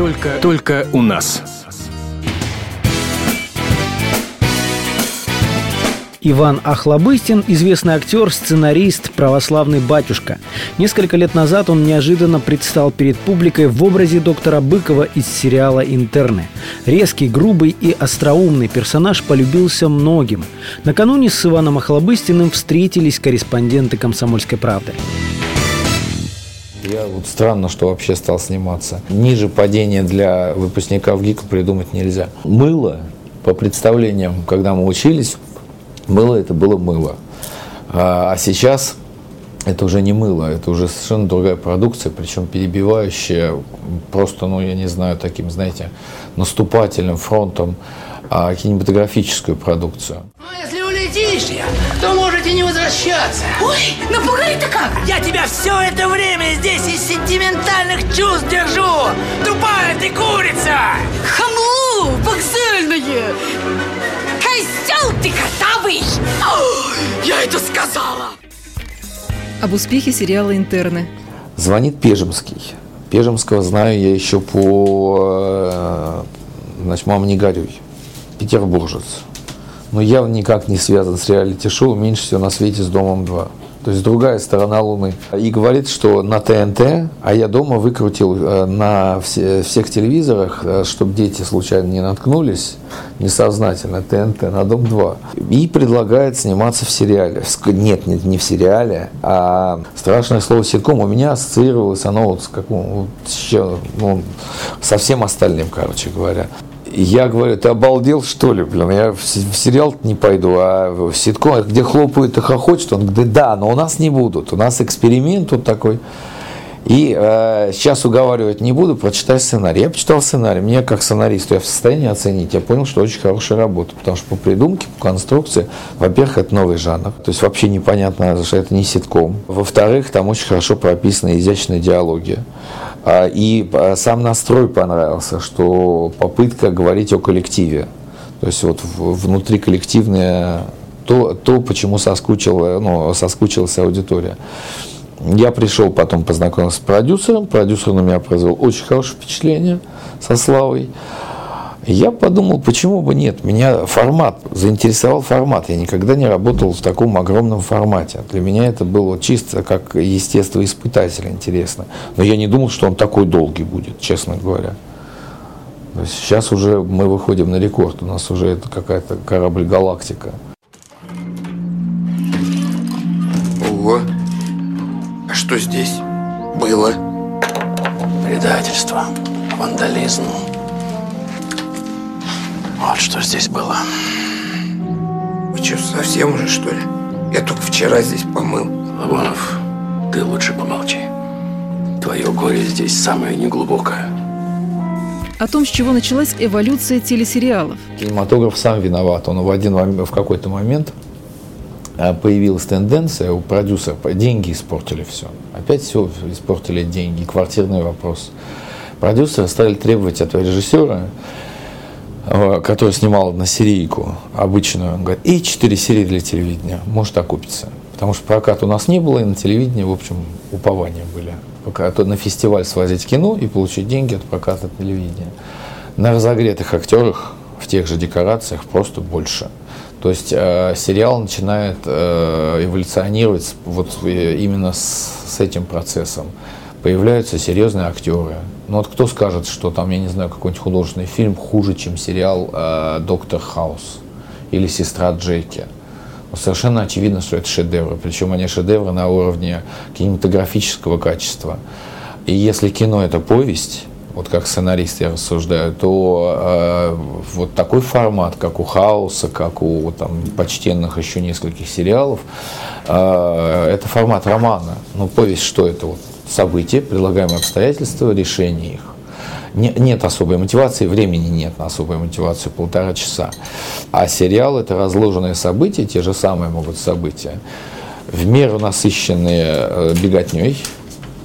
Только, только у нас. Иван Ахлобыстин – известный актер, сценарист, православный батюшка. Несколько лет назад он неожиданно предстал перед публикой в образе доктора Быкова из сериала «Интерны». Резкий, грубый и остроумный персонаж полюбился многим. Накануне с Иваном Ахлобыстиным встретились корреспонденты «Комсомольской правды». Я вот странно, что вообще стал сниматься. Ниже падения для выпускников ГИКа придумать нельзя. Мыло, по представлениям, когда мы учились, Мыло это было мыло. А, а сейчас это уже не мыло, это уже совершенно другая продукция, причем перебивающая просто, ну, я не знаю, таким, знаете, наступательным фронтом а, кинематографическую продукцию. Ну, если улетишь я, то можете не возвращаться. Ой, напугай-то как! Я тебя все это время здесь из сентиментальных чувств держу! Тупая ты курица! Хамлу, вокзальное! Козел ты картавый! Я это сказала! Об успехе сериала «Интерны». Звонит Пежемский. Пежемского знаю я еще по... э, Значит, «Мама, не горюй». Петербуржец. Но явно никак не связан с реалити-шоу «Меньше всего на свете с Домом 2» то есть другая сторона Луны. И говорит, что на ТНТ, а я дома выкрутил э, на все, всех телевизорах, э, чтобы дети случайно не наткнулись, несознательно, ТНТ на Дом-2. И предлагает сниматься в сериале. Нет, нет, не в сериале, а страшное слово ситком у меня ассоциировалось оно вот с каким, вот, ну, со всем остальным, короче говоря. Я говорю, ты обалдел, что ли, блин, я в сериал не пойду, а в ситком, где хлопают и хохочут, он говорит, да, но у нас не будут, у нас эксперимент тут такой. И э, сейчас уговаривать не буду, прочитай сценарий. Я почитал сценарий, мне как сценаристу я в состоянии оценить, я понял, что очень хорошая работа, потому что по придумке, по конструкции, во-первых, это новый жанр, то есть вообще непонятно, что это не ситком. Во-вторых, там очень хорошо прописана изящная диалогия. А, и а, сам настрой понравился, что попытка говорить о коллективе. То есть вот внутри коллективное то, то почему соскучила, ну, соскучилась аудитория. Я пришел, потом познакомился с продюсером. Продюсер на меня произвел очень хорошее впечатление со Славой. Я подумал, почему бы нет. Меня формат, заинтересовал формат. Я никогда не работал в таком огромном формате. Для меня это было чисто как естествоиспытатель интересно. Но я не думал, что он такой долгий будет, честно говоря. Сейчас уже мы выходим на рекорд. У нас уже это какая-то корабль-галактика. Ого. А что здесь было? Предательство, вандализм, что здесь было. Вы что, совсем уже, что ли? Я только вчера здесь помыл. Лавонов, ты лучше помолчи. Твое горе здесь самое неглубокое. О том, с чего началась эволюция телесериалов. Кинематограф сам виноват. Он в один момент, в какой-то момент э, появилась тенденция у продюсера, деньги испортили все. Опять все испортили деньги, квартирный вопрос. Продюсеры стали требовать от режиссера который снимал на серийку обычную, говорит, и 4 серии для телевидения, может окупиться. Потому что прокат у нас не было, и на телевидении, в общем, упования были. Пока то на фестиваль свозить кино и получить деньги от проката телевидения. На разогретых актерах в тех же декорациях просто больше. То есть э, сериал начинает э, эволюционировать вот э, именно с, с этим процессом появляются серьезные актеры. Ну вот кто скажет, что там, я не знаю, какой-нибудь художественный фильм хуже, чем сериал э, «Доктор Хаус» или «Сестра Джеки». Ну, совершенно очевидно, что это шедевры. Причем они шедевры на уровне кинематографического качества. И если кино – это повесть, вот как сценарист я рассуждаю, то э, вот такой формат, как у Хауса, как у там, почтенных еще нескольких сериалов, э, это формат романа. Ну, повесть что это? Вот события, предлагаемые обстоятельства, решение их. Не, нет особой мотивации, времени нет на особую мотивацию, полтора часа. А сериал – это разложенные события, те же самые могут события, в меру насыщенные э, беготней,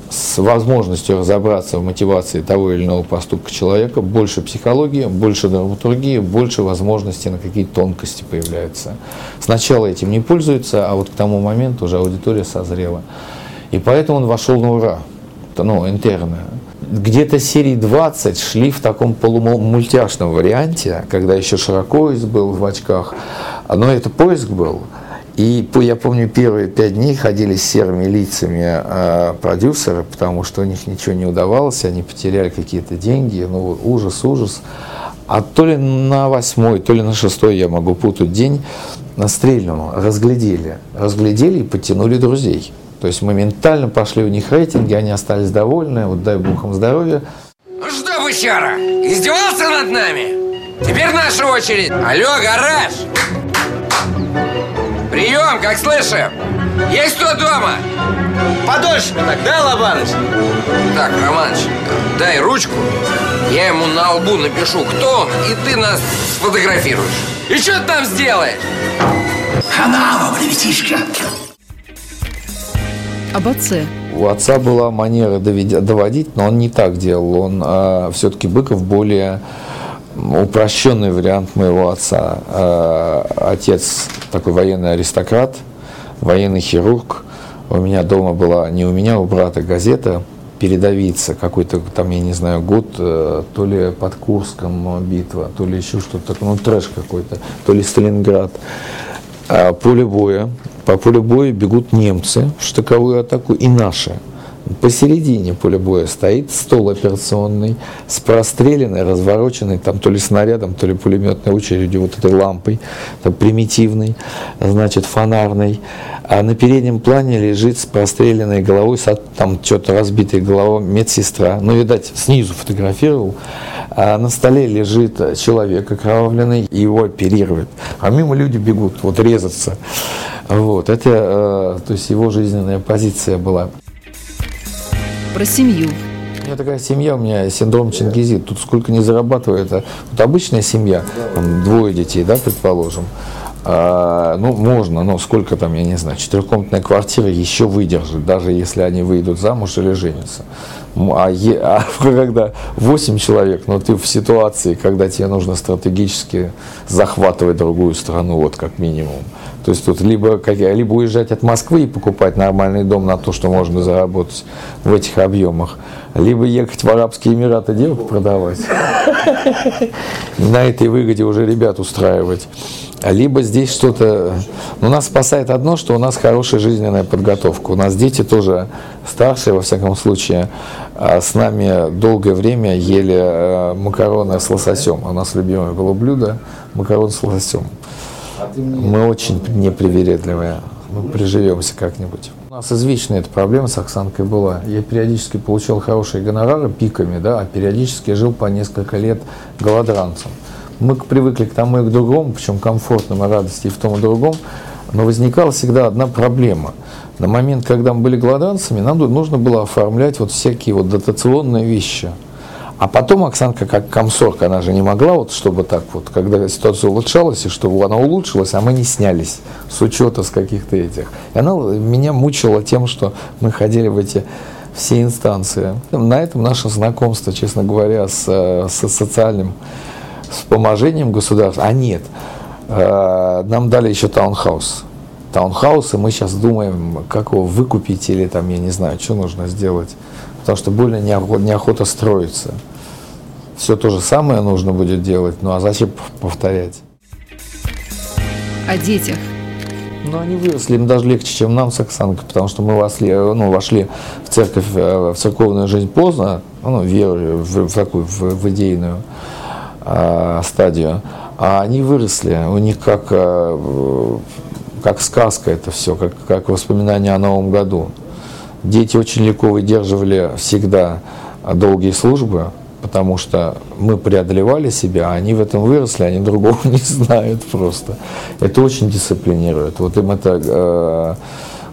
с возможностью разобраться в мотивации того или иного поступка человека, больше психологии, больше драматургии, больше возможностей на какие тонкости появляются. Сначала этим не пользуются, а вот к тому моменту уже аудитория созрела. И поэтому он вошел на ура, ну, интерно. где-то серии 20 шли в таком полумультяшном варианте, когда еще Широкоиз был в очках. Но это поиск был. И я помню, первые пять дней ходили с серыми лицами э, продюсеры, потому что у них ничего не удавалось, они потеряли какие-то деньги, ну ужас, ужас. А то ли на восьмой, то ли на шестой, я могу путать день, на стрельном разглядели. Разглядели и подтянули друзей. То есть моментально пошли у них рейтинги, они остались довольны, вот дай бог им здоровья. Ну что, бычара, издевался над нами? Теперь наша очередь. Алло, гараж! Прием, как слышим? Есть кто дома? Подольше так, да, Лобаныч? Так, Романыч, дай ручку. Я ему на лбу напишу, кто он, и ты нас сфотографируешь. И что ты там сделаешь? Хана вам, ребятишка. Об отце. У отца была манера доводить, но он не так делал. Он а, все-таки Быков более упрощенный вариант моего отца. А, отец такой военный аристократ, военный хирург. У меня дома была, не у меня, у брата газета передавиться, какой-то там, я не знаю, год, э, то ли под Курском битва, то ли еще что-то ну трэш какой-то, то ли Сталинград. А поле боя, по полю боя бегут немцы в штыковую атаку и наши – Посередине поля боя стоит стол операционный с простреленной, развороченной там то ли снарядом, то ли пулеметной очередью, вот этой лампой, там, примитивной, значит, фонарной. А на переднем плане лежит с простреленной головой, там что-то разбитой головой медсестра. Ну, видать, снизу фотографировал. А на столе лежит человек окровавленный, его оперируют. А мимо люди бегут, вот резаться. Вот, это, э, то есть его жизненная позиция была про семью. У меня такая семья, у меня синдром Чингизит. Тут сколько не зарабатывает. А вот обычная семья, там, двое детей, да, предположим. А, ну, можно, но сколько там, я не знаю, четырехкомнатная квартира еще выдержит, даже если они выйдут замуж или женятся. А, е, а когда 8 человек, но ты в ситуации, когда тебе нужно стратегически захватывать другую страну, вот как минимум, то есть тут либо, либо уезжать от Москвы и покупать нормальный дом на то, что можно заработать в этих объемах, либо ехать в Арабские Эмираты девок продавать. На этой выгоде уже ребят устраивать. Либо здесь что-то... Ну, нас спасает одно, что у нас хорошая жизненная подготовка. У нас дети тоже старшие, во всяком случае, а с нами долгое время ели э, макароны с лососем. У нас любимое было блюдо макарон с лососем. Мы очень непривередливые. Мы приживемся как-нибудь. У нас извечная эта проблема с Оксанкой была. Я периодически получал хорошие гонорары пиками, да, а периодически жил по несколько лет голодранцем. Мы привыкли к тому и к другому, причем комфортным и радости и в том и другом, но возникала всегда одна проблема. На момент, когда мы были голодранцами, нам нужно было оформлять вот всякие вот дотационные вещи – а потом Оксанка, как комсорг, она же не могла, вот, чтобы так вот, когда ситуация улучшалась, и чтобы она улучшилась, а мы не снялись с учета с каких-то этих. И она меня мучила тем, что мы ходили в эти все инстанции. На этом наше знакомство, честно говоря, с, с социальным вспоможением государства, а нет, э, нам дали еще таунхаус. Таунхаус, и мы сейчас думаем, как его выкупить или там, я не знаю, что нужно сделать потому что больно неохота, неохота строиться. Все то же самое нужно будет делать, ну а зачем повторять? О детях. Ну, они выросли, им даже легче, чем нам с Оксанкой, потому что мы вошли, ну, вошли в церковь, э, в церковную жизнь поздно, ну, веру, в, в такую, в, в идейную э, стадию, а они выросли, у них как, э, как сказка это все, как, как воспоминание о Новом году. Дети очень легко выдерживали всегда долгие службы, потому что мы преодолевали себя, а они в этом выросли, они другого не знают просто. Это очень дисциплинирует. Вот им это э,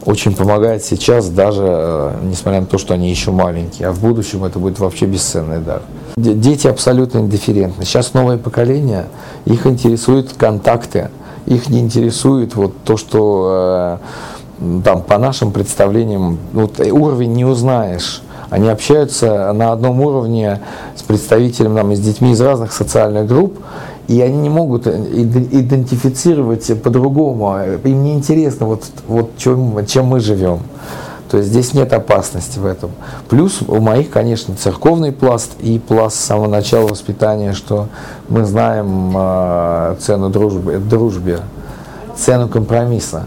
очень помогает сейчас, даже э, несмотря на то, что они еще маленькие, а в будущем это будет вообще бесценный дар. Дети абсолютно индифферентны. Сейчас новое поколение, их интересуют контакты, их не интересует вот то, что... Э, там, по нашим представлениям, вот, уровень не узнаешь. Они общаются на одном уровне с представителем, там, с детьми из разных социальных групп, и они не могут идентифицировать по-другому. Им не интересно, вот, вот чем, чем мы живем. То есть здесь нет опасности в этом. Плюс у моих, конечно, церковный пласт и пласт с самого начала воспитания, что мы знаем э, цену дружбы, дружбе, цену компромисса.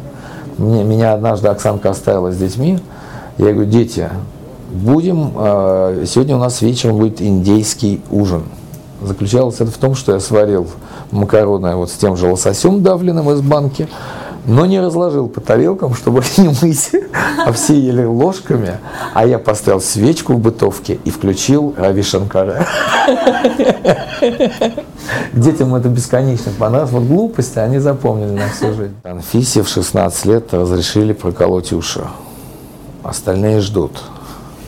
Мне, меня однажды Оксанка оставила с детьми. Я говорю, дети, будем, э, сегодня у нас вечером будет индейский ужин. Заключалось это в том, что я сварил макароны вот с тем же лососем давленным из банки, но не разложил по тарелкам, чтобы не мыть, а все ели ложками, а я поставил свечку в бытовке и включил Рави Шанкара. Детям это бесконечно понравилось. Вот глупости они запомнили на всю жизнь. Анфисе в 16 лет разрешили проколоть уши. Остальные ждут.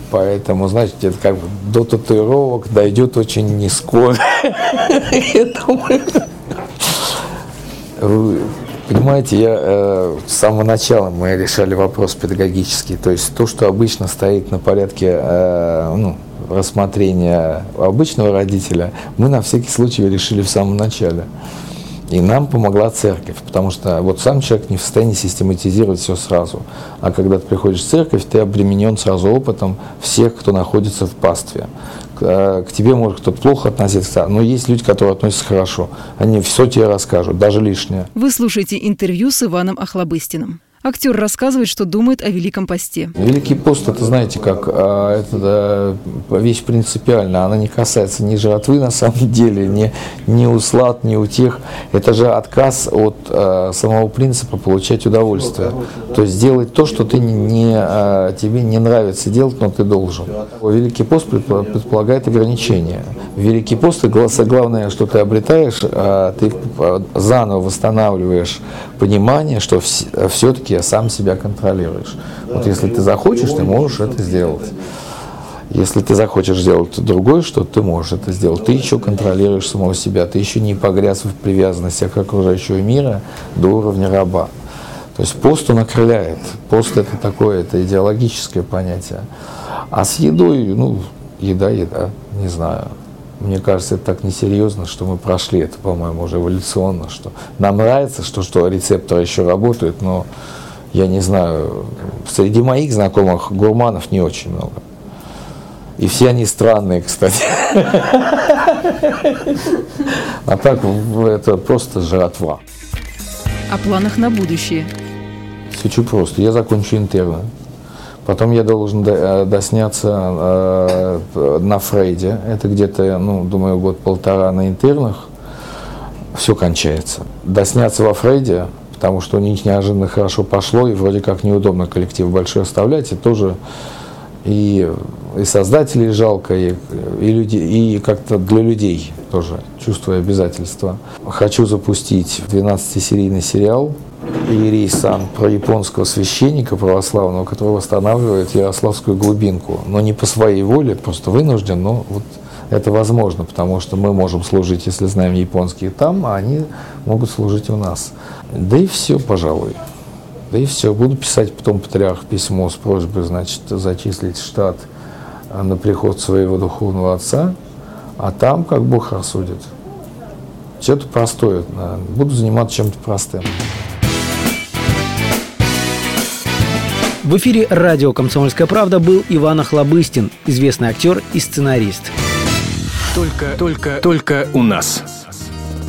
Поэтому, значит, это как бы до татуировок дойдет очень не скоро. Понимаете, я э, с самого начала мы решали вопрос педагогический, то есть то, что обычно стоит на порядке э, ну, рассмотрения обычного родителя, мы на всякий случай решили в самом начале. И нам помогла церковь, потому что вот сам человек не в состоянии систематизировать все сразу. А когда ты приходишь в церковь, ты обременен сразу опытом всех, кто находится в пастве. К, э, к тебе может кто-то плохо относиться, но есть люди, которые относятся хорошо. Они все тебе расскажут, даже лишнее. Вы слушаете интервью с Иваном Охлобыстиным. Актер рассказывает, что думает о Великом посте. Великий пост, это знаете, как а, это вещь принципиальная. Она не касается ни жратвы на самом деле, ни, ни услад, ни утех. Это же отказ от а, самого принципа получать удовольствие. То есть делать то, что ты не, не, а, тебе не нравится делать, но ты должен. Великий пост предполагает ограничения. Великий пост, главное, что ты обретаешь, ты заново восстанавливаешь понимание, что все-таки сам себя контролируешь. Вот если ты захочешь, ты можешь это сделать. Если ты захочешь сделать другое что ты можешь это сделать. Ты еще контролируешь самого себя, ты еще не погряз в привязанностях окружающего мира до уровня раба. То есть пост он окрыляет. Пост это такое, это идеологическое понятие. А с едой, ну, еда, еда, не знаю. Мне кажется, это так несерьезно, что мы прошли это, по-моему, уже эволюционно, что нам нравится, что, что рецепторы еще работают, но я не знаю, среди моих знакомых гурманов не очень много. И все они странные, кстати. А так это просто жратва. О планах на будущее. Очень просто. Я закончу интерны. Потом я должен э, досняться э, на Фрейде. Это где-то, ну, думаю, год-полтора на интернах. Все кончается. Досняться во Фрейде, потому что у них неожиданно хорошо пошло, и вроде как неудобно коллектив большой оставлять, и тоже и, и создателей жалко, и, и, люди, и как-то для людей тоже чувствую обязательства. Хочу запустить 12-серийный сериал Иерей Сан про японского священника православного, который восстанавливает Ярославскую глубинку. Но не по своей воле, просто вынужден, но вот это возможно, потому что мы можем служить, если знаем японский там, а они могут служить у нас. Да и все, пожалуй. Да и все. Буду писать потом патриарх письмо с просьбой, значит, зачислить штат на приход своего духовного отца, а там как Бог рассудит. Что-то простое. Буду заниматься чем-то простым. В эфире радио «Комсомольская правда» был Иван Охлобыстин, известный актер и сценарист. Только, только, только у нас.